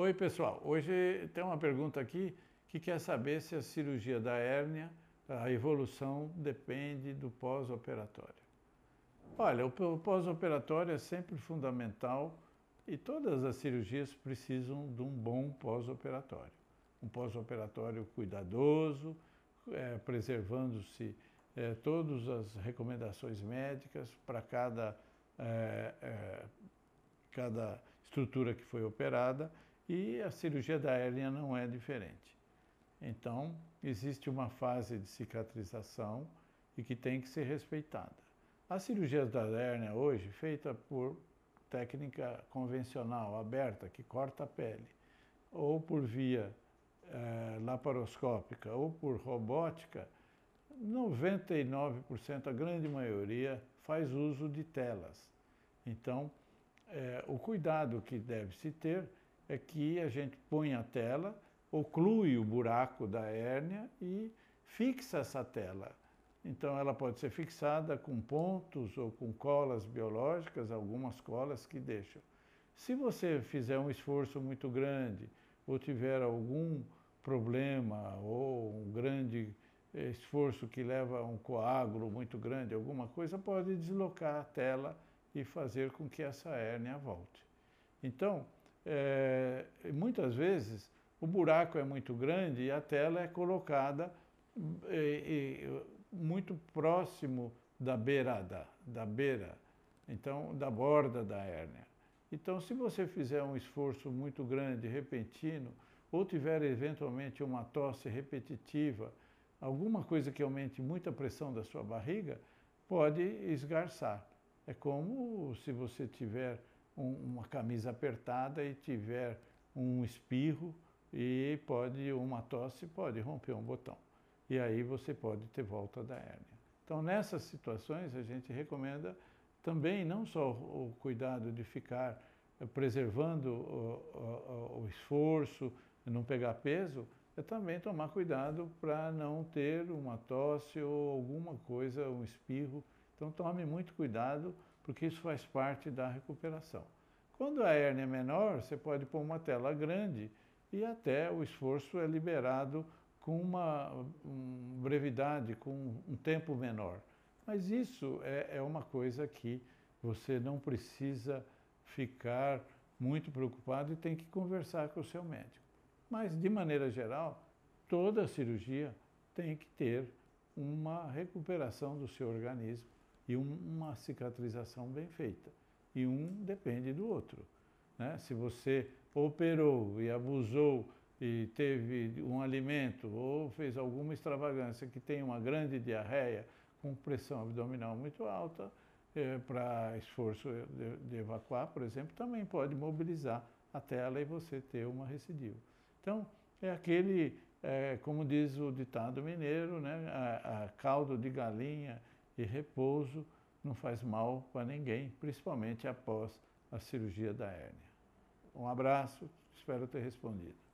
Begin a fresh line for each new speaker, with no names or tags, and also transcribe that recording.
Oi, pessoal. Hoje tem uma pergunta aqui que quer saber se a cirurgia da hérnia, a evolução depende do pós-operatório. Olha, o pós-operatório é sempre fundamental e todas as cirurgias precisam de um bom pós-operatório. Um pós-operatório cuidadoso, é, preservando-se é, todas as recomendações médicas para cada, é, é cada estrutura que foi operada e a cirurgia da hérnia não é diferente. Então, existe uma fase de cicatrização e que tem que ser respeitada. As cirurgias da hérnia hoje, feita por técnica convencional, aberta, que corta a pele, ou por via é, laparoscópica ou por robótica, 99%, a grande maioria, faz uso de telas. Então, é, o cuidado que deve se ter é que a gente põe a tela, oclui o buraco da hérnia e fixa essa tela. Então ela pode ser fixada com pontos ou com colas biológicas, algumas colas que deixam. Se você fizer um esforço muito grande ou tiver algum problema ou um grande esforço que leva a um coágulo muito grande, alguma coisa, pode deslocar a tela e fazer com que essa hérnia volte. Então, é, muitas vezes o buraco é muito grande e a tela é colocada e, e, muito próximo da beirada, da beira, então da borda da hérnia. Então, se você fizer um esforço muito grande, repentino, ou tiver eventualmente uma tosse repetitiva, alguma coisa que aumente muito a pressão da sua barriga, pode esgarçar. É como se você tiver um, uma camisa apertada e tiver um espirro e pode uma tosse pode romper um botão. E aí você pode ter volta da hérnia. Então, nessas situações, a gente recomenda também não só o cuidado de ficar preservando o, o, o esforço, não pegar peso, é também tomar cuidado para não ter uma tosse ou alguma coisa, um espirro. Então tome muito cuidado, porque isso faz parte da recuperação. Quando a hérnia é menor, você pode pôr uma tela grande e até o esforço é liberado com uma um, brevidade, com um tempo menor. Mas isso é, é uma coisa que você não precisa ficar muito preocupado e tem que conversar com o seu médico. Mas, de maneira geral, toda cirurgia tem que ter uma recuperação do seu organismo e uma cicatrização bem feita. E um depende do outro. Né? Se você operou e abusou e teve um alimento ou fez alguma extravagância que tem uma grande diarreia com pressão abdominal muito alta, é, para esforço de, de evacuar, por exemplo, também pode mobilizar a tela e você ter uma recidiva. Então, é aquele, é, como diz o ditado mineiro, né, a, a caldo de galinha e repouso não faz mal para ninguém, principalmente após a cirurgia da hérnia. Um abraço, espero ter respondido.